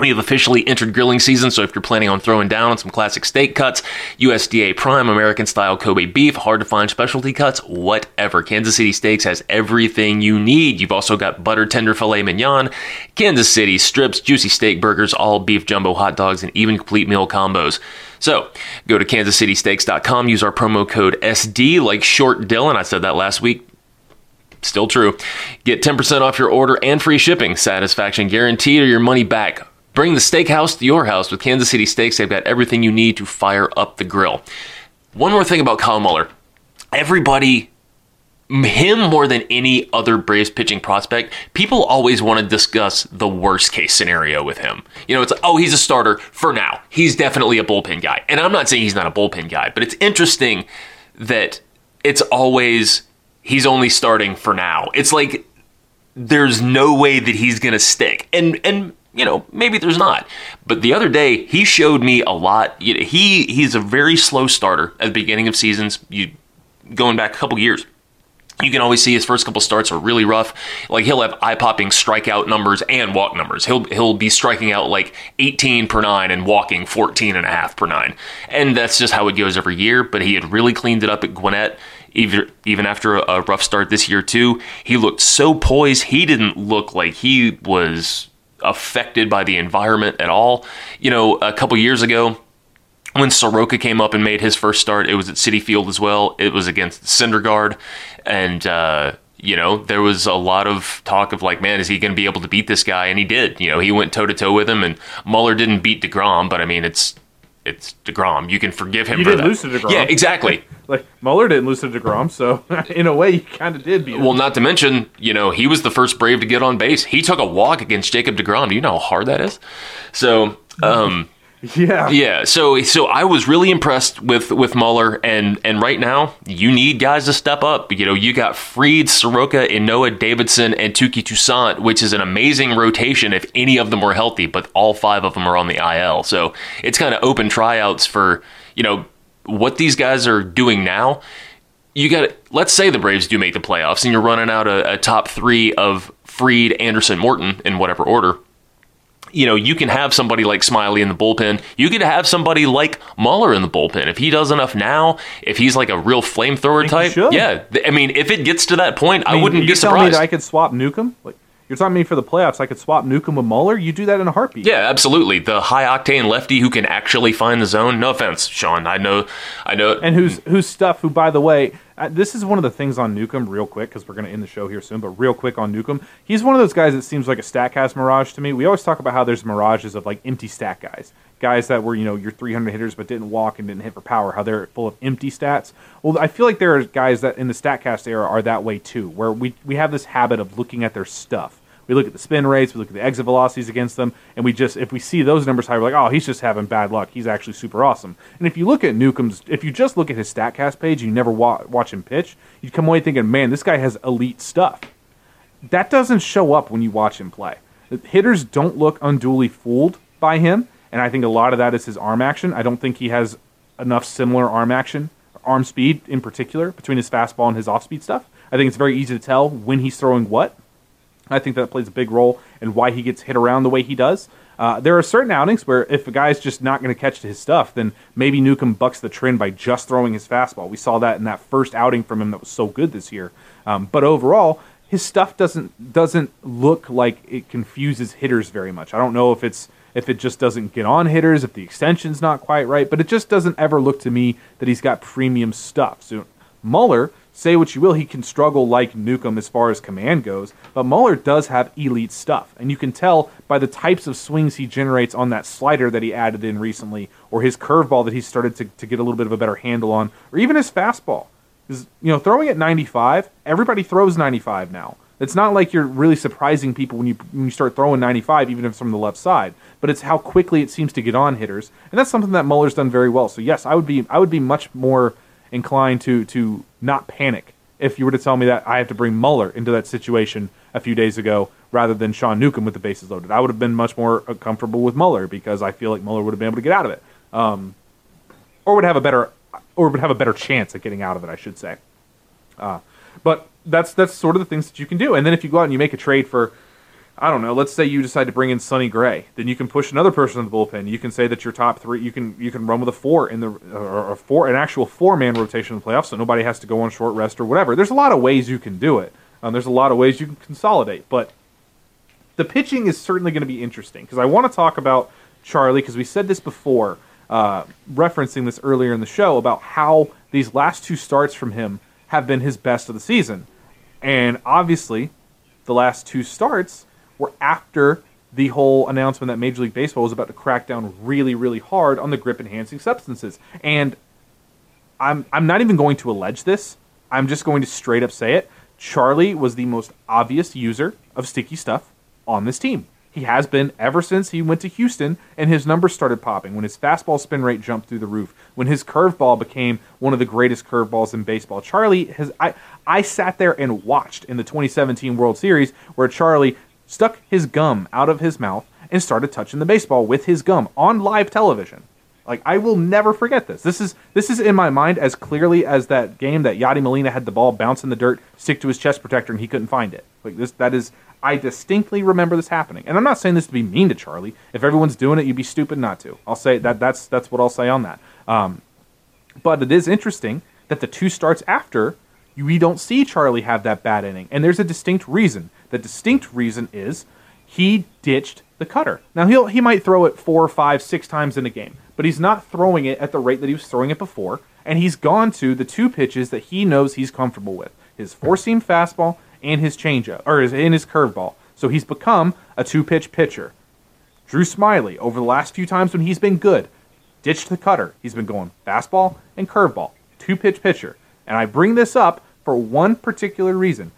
We have officially entered grilling season, so if you're planning on throwing down on some classic steak cuts, USDA prime, American style Kobe beef, hard to find specialty cuts, whatever, Kansas City Steaks has everything you need. You've also got butter tender filet mignon, Kansas City strips, juicy steak burgers, all beef jumbo hot dogs, and even complete meal combos. So go to kansascitysteaks.com, use our promo code SD, like Short Dylan. I said that last week. Still true. Get 10% off your order and free shipping. Satisfaction guaranteed or your money back. Bring the steakhouse to your house with Kansas City Steaks. They've got everything you need to fire up the grill. One more thing about Kyle Muller. Everybody, him more than any other Braves pitching prospect, people always want to discuss the worst case scenario with him. You know, it's like, oh, he's a starter for now. He's definitely a bullpen guy. And I'm not saying he's not a bullpen guy, but it's interesting that it's always he's only starting for now. It's like there's no way that he's going to stick. And and you know, maybe there's not. But the other day, he showed me a lot. He he's a very slow starter at the beginning of seasons. You going back a couple years. You can always see his first couple starts are really rough. Like he'll have eye-popping strikeout numbers and walk numbers. He'll he'll be striking out like 18 per 9 and walking 14 and a half per 9. And that's just how it goes every year, but he had really cleaned it up at Gwinnett even even after a rough start this year too. He looked so poised. He didn't look like he was affected by the environment at all. You know, a couple years ago, when Soroka came up and made his first start, it was at Citi Field as well. It was against Syndergaard, and uh, you know there was a lot of talk of like, man, is he going to be able to beat this guy? And he did. You know, he went toe to toe with him, and Muller didn't beat Degrom, but I mean, it's it's Degrom. You can forgive him. You for didn't that. lose to DeGrom. Yeah, exactly. like Muller didn't lose to Degrom, so in a way, you kind of did beat him. Well, not to mention, you know, he was the first Brave to get on base. He took a walk against Jacob Degrom. Do you know how hard that is? So, um, yeah, yeah. So, so I was really impressed with with Muller, and and right now, you need guys to step up. You know, you got Fried, Soroka, Ynoa, Davidson, and Touki Toussaint, which is an amazing rotation if any of them were healthy. But all five of them are on the IL, so it's kind of open tryouts for you know what these guys are doing now. You got let's say the Braves do make the playoffs, and you're running out a, a top three of Fried, Anderson, Morton in whatever order you know, you can have somebody like Smyly in the bullpen. You could have somebody like Muller in the bullpen. If he does enough now, if he's like a real flamethrower type, yeah. I mean, if it gets to that point, I, mean, wouldn't you be telling me surprised. that I could swap Newcomb? Like you're talking me for the playoffs, I could swap Newcomb with Muller. You do that in a heartbeat. Yeah, absolutely. The high octane lefty who can actually find the zone. No offense, Sean. I know, I know. And who's who's stuff? Who, by the way, uh, this is one of the things on Newcomb, real quick, because we're going to end the show here soon. But real quick on Newcomb, he's one of those guys that seems like a Statcast mirage to me. We always talk about how there's mirages of like empty stat guys, guys that were you know your 300 hitters but didn't walk and didn't hit for power. How they're full of empty stats. Well, I feel like there are guys that in the Statcast era are that way too, where we we have this habit of looking at their stuff. We look at the spin rates, we look at the exit velocities against them, and we just if we see those numbers high, we're like, oh, he's just having bad luck. He's actually super awesome. And if you look at Newcomb's, if you just look at his Statcast page, you never wa- watch him pitch, you'd come away thinking, man, this guy has elite stuff. That doesn't show up when you watch him play. Hitters don't look unduly fooled by him, and I think a lot of that is his arm action. I don't think he has enough similar arm action, arm speed in particular, between his fastball and his off-speed stuff. I think it's very easy to tell when he's throwing what. I think that plays a big role in why he gets hit around the way he does. Uh, there are certain outings where if a guy's just not going to catch his stuff, then maybe Newcomb bucks the trend by just throwing his fastball. We saw that in that first outing from him that was so good this year. Um, but overall, his stuff doesn't doesn't look like it confuses hitters very much. I don't know if it's if it just doesn't get on hitters, if the extension's not quite right, but it just doesn't ever look to me that he's got premium stuff. So Muller say what you will, he can struggle like Newcomb as far as command goes, but Muller does have elite stuff, and you can tell by the types of swings he generates on that slider that he added in recently, or his curveball that he started to, to get a little bit of a better handle on, or even his fastball. Because you know, throwing at 95, everybody throws 95 now. It's not like you're really surprising people when you when you start throwing 95, even if it's from the left side. But it's how quickly it seems to get on hitters, and that's something that Muller's done very well. So yes, I would be I would be much more inclined to to not panic if you were to tell me that I have to bring Muller into that situation a few days ago rather than Sean Newcomb with the bases loaded. I would have been much more uh, comfortable with Muller because I feel like Muller would have been able to get out of it, um, or would have a better or would have a better chance at getting out of it. I should say. Uh, but that's that's sort of the things that you can do. And then if you go out and you make a trade for I don't know. Let's say you decide to bring in Sonny Gray, then you can push another person in the bullpen. You can say that your top three. You can you can run with a four in the or a four an actual four man rotation in the playoffs, so nobody has to go on short rest or whatever. There's a lot of ways you can do it. Um, there's a lot of ways you can consolidate, but the pitching is certainly going to be interesting because I want to talk about Charlie because we said this before, uh, referencing this earlier in the show about how these last two starts from him have been his best of the season, and obviously, the last two starts were after the whole announcement that Major League Baseball was about to crack down really, really hard on the grip enhancing substances. And I'm I'm not even going to allege this. I'm just going to straight up say it. Charlie was the most obvious user of sticky stuff on this team. He has been ever since he went to Houston and his numbers started popping. When his fastball spin rate jumped through the roof, when his curveball became one of the greatest curveballs in baseball. Charlie has I I sat there and watched in the 2017 World Series where Charlie stuck his gum out of his mouth and started touching the baseball with his gum on live television. Like I will never forget this. This is this is in my mind as clearly as that game that Yadi Molina had the ball bounce in the dirt, stick to his chest protector, and he couldn't find it. Like this, that is I distinctly remember this happening. And I'm not saying this to be mean to Charlie. If everyone's doing it, you'd be stupid not to. I'll say that that's that's what I'll say on that. Um, but it is interesting that the two starts after we don't see Charlie have that bad inning, and there's a distinct reason. The distinct reason is he ditched the cutter. Now he'll he might throw it four, five, six times in a game, but he's not throwing it at the rate that he was throwing it before, and he's gone to the two pitches that he knows he's comfortable with: his four-seam fastball and his changeup, or his, and his curveball. So he's become a two-pitch pitcher. Drew Smyly, over the last few times when he's been good, ditched the cutter. He's been going fastball and curveball, two-pitch pitcher. And I bring this up for one particular reason.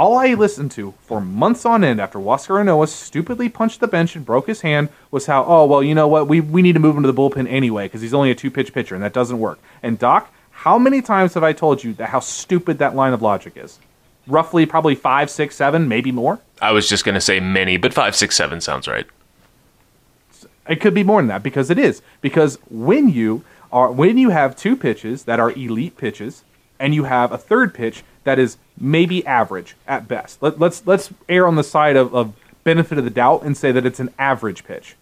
All I listened to for months on end after Huascar Ynoa stupidly punched the bench and broke his hand was how, oh, well, you know what, we, we need to move him to the bullpen anyway because he's only a two pitch pitcher and that doesn't work. And Doc, how many times have I told you that how stupid that line of logic is? Roughly, probably five, six, seven, maybe more. I was just going to say many, but five, six, seven sounds right. It could be more than that because it is. Because when you are when you have two pitches that are elite pitches and you have a third pitch that is maybe average at best. Let, us let's, let's err on the side of, of benefit of the doubt and say that it's an average pitch.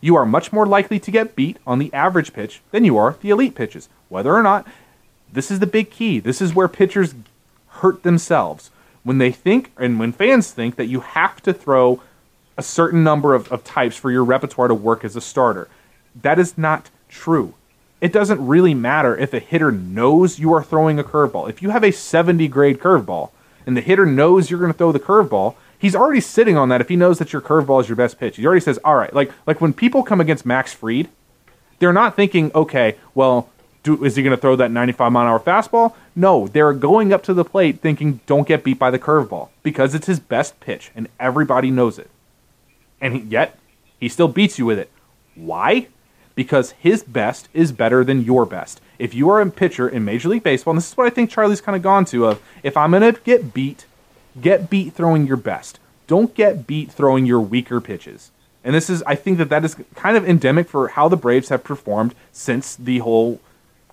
You are much more likely to get beat on the average pitch than you are the elite pitches. Whether or not, this is the big key. This is where pitchers hurt themselves. when they think and when fans think that you have to throw a certain number of, of types for your repertoire to work as a starter. That is not true. It doesn't really matter if a hitter knows you are throwing a curveball. If you have a 70 grade curveball and the hitter knows you're going to throw the curveball, he's already sitting on that if he knows that your curveball is your best pitch. He already says, all right, like, like when people come against Max Fried, they're not thinking, okay, well, do, is he going to throw that 95 mile an hour fastball? No, they're going up to the plate thinking, don't get beat by the curveball because it's his best pitch and everybody knows it. And he, yet, he still beats you with it. Why? Because his best is better than your best. If you are a pitcher in Major League Baseball, and this is what I think Charlie's kind of gone to of if I'm going to get beat, get beat throwing your best. Don't get beat throwing your weaker pitches. And this is, I think that that is kind of endemic for how the Braves have performed since the whole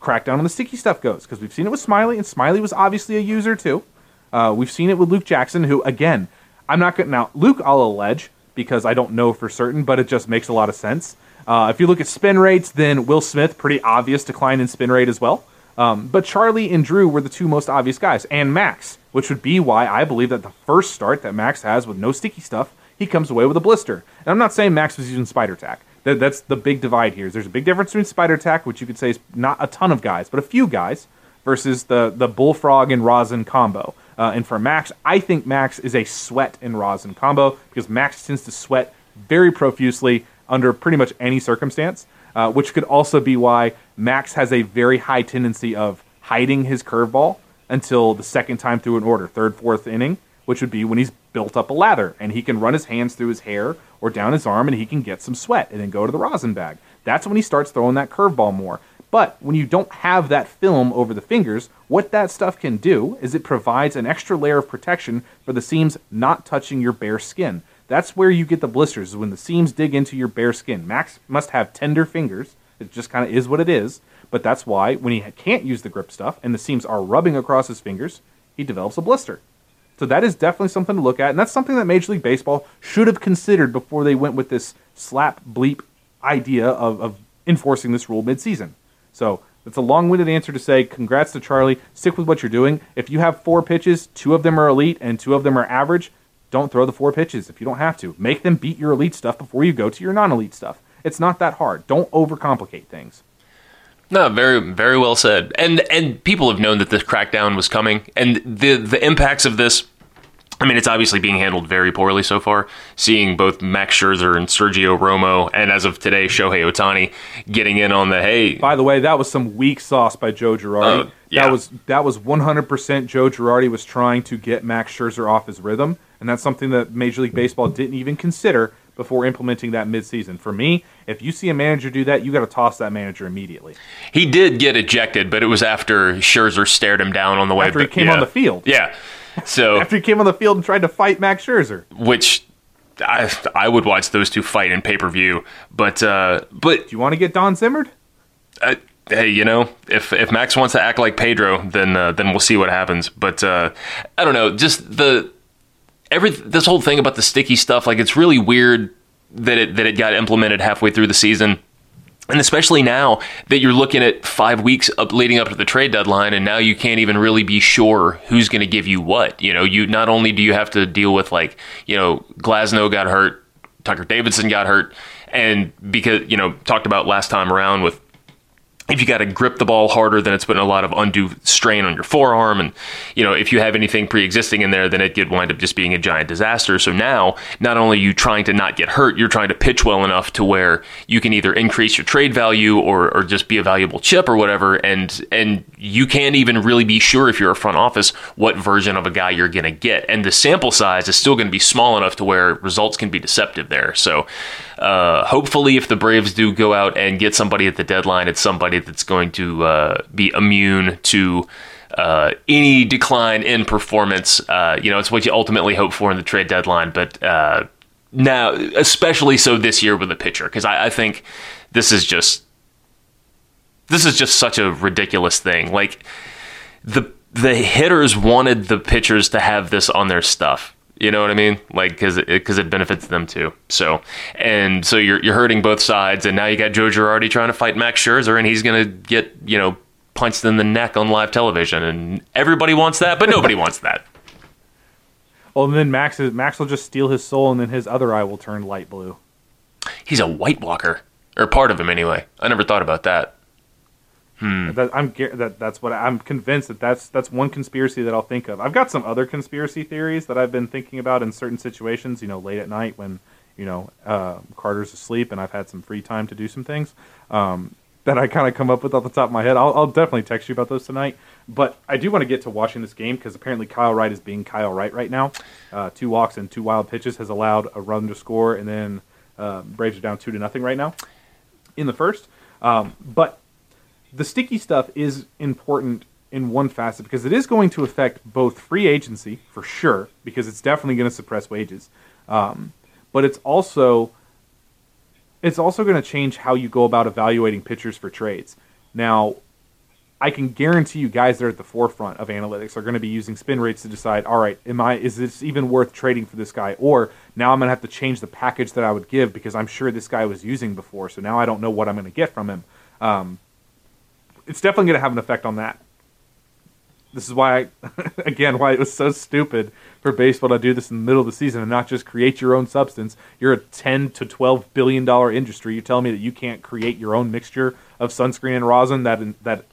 crackdown on the sticky stuff goes. Because we've seen it with Smyly, and Smyly was obviously a user too. Uh, we've seen it with Luke Jackson, who, again, I'm not going to. Now, Luke, I'll allege because I don't know for certain, but it just makes a lot of sense. Uh, if you look at spin rates, then Will Smith, pretty obvious decline in spin rate as well. Um, but Charlie and Drew were the two most obvious guys, and Max, which would be why I believe that the first start that Max has with no sticky stuff, he comes away with a blister. And I'm not saying Max was using spider tack. That, that's the big divide here. There's a big difference between spider tack, which you could say is not a ton of guys, but a few guys, versus the the bullfrog and rosin combo. Uh, and for Max, I think Max is a sweat and rosin combo because Max tends to sweat very profusely under pretty much any circumstance, uh, which could also be why Max has a very high tendency of hiding his curveball until the second time through an order, third, fourth inning, which would be when he's built up a lather and he can run his hands through his hair or down his arm and he can get some sweat and then go to the rosin bag. That's when he starts throwing that curveball more. But when you don't have that film over the fingers, what that stuff can do is it provides an extra layer of protection for the seams not touching your bare skin. That's where you get the blisters, is when the seams dig into your bare skin. Max must have tender fingers. It just kind of is what it is. But that's why when he can't use the grip stuff and the seams are rubbing across his fingers, he develops a blister. So that is definitely something to look at, and that's something that Major League Baseball should have considered before they went with this slap bleep idea of, of enforcing this rule midseason. So it's a long-winded answer to say congrats to Charlie. Stick with what you're doing. If you have four pitches, two of them are elite and two of them are average, don't throw the four pitches if you don't have to. Make them beat your elite stuff before you go to your non-elite stuff. It's not that hard. Don't overcomplicate things. No, very very well said. And and people have known that this crackdown was coming, and the the impacts of this. I mean, it's obviously being handled very poorly so far. Seeing both Max Scherzer and Sergio Romo, and as of today, Shohei Ohtani getting in on the hey. By the way, that was some weak sauce by Joe Girardi. Oh, yeah. That was that was 100% Joe Girardi was trying to get Max Scherzer off his rhythm, and that's something that Major League Baseball didn't even consider before implementing that midseason. For me, if you see a manager do that, you got to toss that manager immediately. He did get ejected, but it was after Scherzer stared him down on the way. After he came yeah. on the field. Yeah. So After he came on the field and tried to fight Max Scherzer. which I, I would watch those two fight in pay per view. But uh, but Do you want to get Don Zimmered? uh, hey, you know, if if Max wants to act like Pedro, then uh, then we'll see what happens. But uh, I don't know, just the every this whole thing about the sticky stuff, like it's really weird that it that it got implemented halfway through the season. And especially now that you're looking at five weeks up leading up to the trade deadline, and now you can't even really be sure who's going to give you what. You know, you not only do you have to deal with like, you know, Glasnow got hurt, Tucker Davidson got hurt, and because you know talked about last time around with if you got to grip the ball harder, then it's putting a lot of undue strain on your forearm. And, you know, if you have anything pre existing in there, then it could wind up just being a giant disaster. So now, not only you trying to not get hurt, you're trying to pitch well enough to where you can either increase your trade value or, or just be a valuable chip or whatever. And, and you can't even really be sure if you're a front office what version of a guy you're going to get. And the sample size is still going to be small enough to where results can be deceptive there. So, uh, hopefully, if the Braves do go out and get somebody at the deadline, it's somebody that's going to uh, be immune to uh, any decline in performance. Uh, you know, it's what you ultimately hope for in the trade deadline. But uh, now, especially so this year with the pitcher, because I, I think this is just this is just such a ridiculous thing. Like the the hitters wanted the pitchers to have this on their stuff. You know what I mean? Like because because it, benefits them too. So and so you're you're hurting both sides, and now you got Joe Girardi trying to fight Max Scherzer, and he's gonna get you know punched in the neck on live television, and everybody wants that, but nobody wants that. Oh, and then Max is, Max will just steal his soul, and then his other eye will turn light blue. He's a White Walker, or part of him anyway. I never thought about that. That, I'm that that's what I'm convinced that that's that's one conspiracy that I'll think of. I've got some other conspiracy theories that I've been thinking about in certain situations. You know, late at night when you know uh, Carter's asleep and I've had some free time to do some things um, that I kind of come up with off the top of my head. I'll, I'll definitely text you about those tonight. But I do want to get to watching this game because apparently Kyle Wright is being Kyle Wright right now. Uh, two walks and two wild pitches has allowed a run to score, and then uh, Braves are down two to nothing right now in the first. Um, but the sticky stuff is important in one facet because it is going to affect both free agency for sure because it's definitely going to suppress wages um, but it's also it's also going to change how you go about evaluating pitchers for trades. Now i can guarantee you guys that are at the forefront of analytics are going to be using spin rates to decide all right am i is this even worth trading for this guy? Or now i'm going to have to change the package that i would give because i'm sure this guy was using before so now i don't know what i'm going to get from him. Um, it's definitely going to have an effect on that. This is why, I, again, why it was so stupid for baseball to do this in the middle of the season and not just create your own substance. You're a ten to twelve billion dollar industry. You're telling me that you can't create your own mixture of sunscreen and rosin that that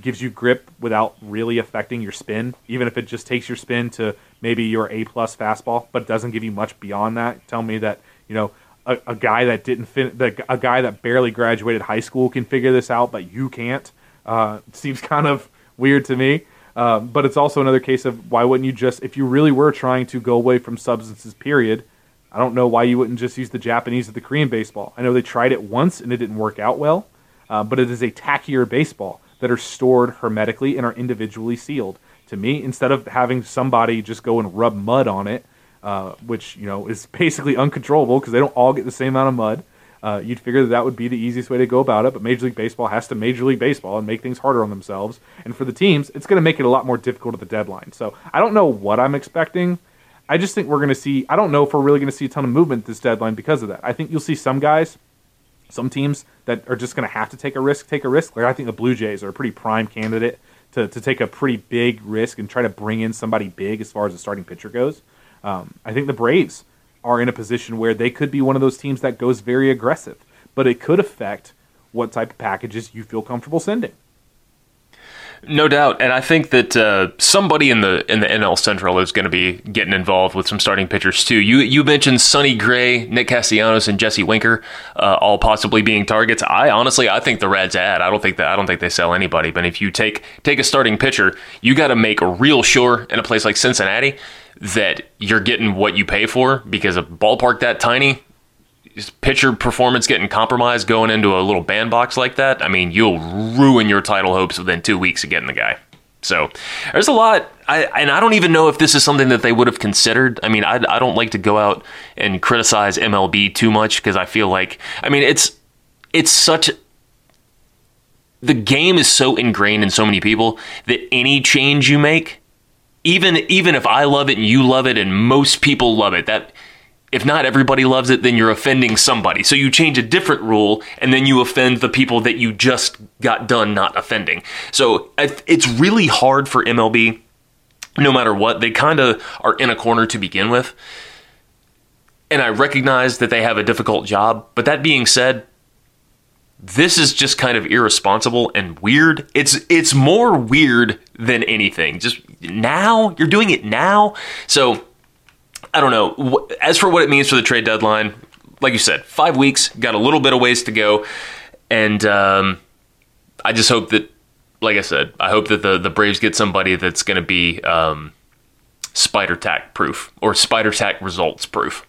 gives you grip without really affecting your spin, even if it just takes your spin to maybe your A plus fastball, but doesn't give you much beyond that. Tell me that you know a, a guy that didn't fin- the, a guy that barely graduated high school can figure this out, but you can't. Uh, seems kind of weird to me. Uh, but it's also another case of why wouldn't you just, if you really were trying to go away from substances, period, I don't know why you wouldn't just use the Japanese or the Korean baseball. I know they tried it once and it didn't work out well, uh, but it is a tackier baseball that are stored hermetically and are individually sealed. To me, instead of having somebody just go and rub mud on it, uh, which you know is basically uncontrollable because they don't all get the same amount of mud. Uh, you'd figure that that would be the easiest way to go about it, but Major League Baseball has to Major League Baseball and make things harder on themselves. And for the teams, it's going to make it a lot more difficult at the deadline. So I don't know what I'm expecting. I just think we're going to see. I don't know if we're really going to see a ton of movement this deadline because of that. I think you'll see some guys, some teams that are just going to have to take a risk, take a risk. Like I think the Blue Jays are a pretty prime candidate to, to take a pretty big risk and try to bring in somebody big as far as the starting pitcher goes. Um, I think the Braves are in a position where they could be one of those teams that goes very aggressive, but it could affect what type of packages you feel comfortable sending. No doubt, and I think that uh, somebody in the in the NL Central is going to be getting involved with some starting pitchers too. You you mentioned Sonny Gray, Nick Castellanos, and Jesse Winker, uh, all possibly being targets. I honestly, I think the Reds add. I don't think that I don't think they sell anybody. But if you take take a starting pitcher, you got to make a real sure in a place like Cincinnati that you're getting what you pay for because a ballpark that tiny pitcher performance getting compromised going into a little bandbox like that, I mean, you'll ruin your title hopes within two weeks of getting the guy. So there's a lot, I, and I don't even know if this is something that they would have considered. I mean, I, I don't like to go out and criticize MLB too much because I feel like, I mean, it's it's such the game is so ingrained in so many people that any change you make, even even if I love it and you love it and most people love it, that if not everybody loves it, then you're offending somebody. So you change a different rule and then you offend the people that you just got done not offending. So it's really hard for MLB, no matter what. They kind of are in a corner to begin with. And I recognize that they have a difficult job. But that being said, this is just kind of irresponsible and weird. It's it's more weird than anything. Just now, you're doing it now. So I don't know. As for what it means for the trade deadline, like you said, five weeks, got a little bit of ways to go, and um, I just hope that, like I said, I hope that the the Braves get somebody that's going to be um, spider tack proof or spider tack results proof.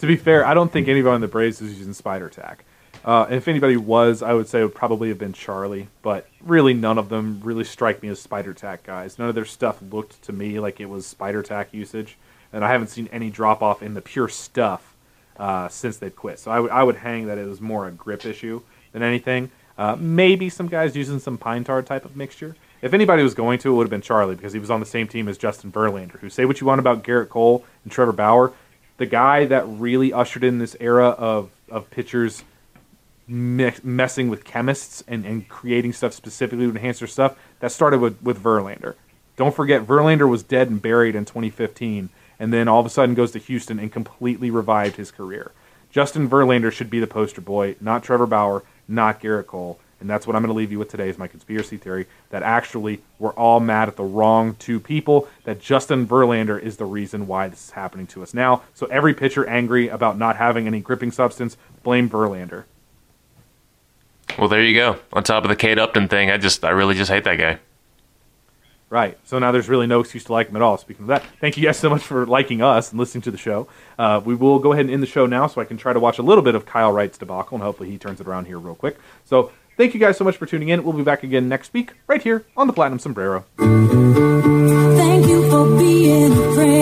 To be fair, I don't think anybody on the Braves is using spider tack. Uh, if anybody was, I would say it would probably have been Charlie, but really none of them really strike me as spider tack guys. None of their stuff looked to me like it was spider tack usage, and I haven't seen any drop off in the pure stuff uh, since they've quit. So I, w- I would hang that it was more a grip issue than anything. Uh, maybe some guys using some pine tar type of mixture. If anybody was going to, it would have been Charlie because he was on the same team as Justin Verlander, who say what you want about Gerrit Cole and Trevor Bauer. The guy that really ushered in this era of, of pitchers me- messing with chemists and, and creating stuff specifically to enhance their stuff. That started with, with Verlander. Don't forget, Verlander was dead and buried in 2015, and then all of a sudden goes to Houston and completely revived his career. Justin Verlander should be the poster boy, not Trevor Bauer, not Gerrit Cole. And that's what I'm going to leave you with today is my conspiracy theory that actually we're all mad at the wrong two people, that Justin Verlander is the reason why this is happening to us now. So every pitcher angry about not having any gripping substance, blame Verlander. Well, there you go. On top of the Kate Upton thing, I just, I really just hate that guy. Right. So now there's really no excuse to like him at all. Speaking of that, thank you guys so much for liking us and listening to the show. Uh, we will go ahead and end the show now so I can try to watch a little bit of Kyle Wright's debacle and hopefully he turns it around here real quick. So thank you guys so much for tuning in. We'll be back again next week right here on the Platinum Sombrero. Thank you for being a friend.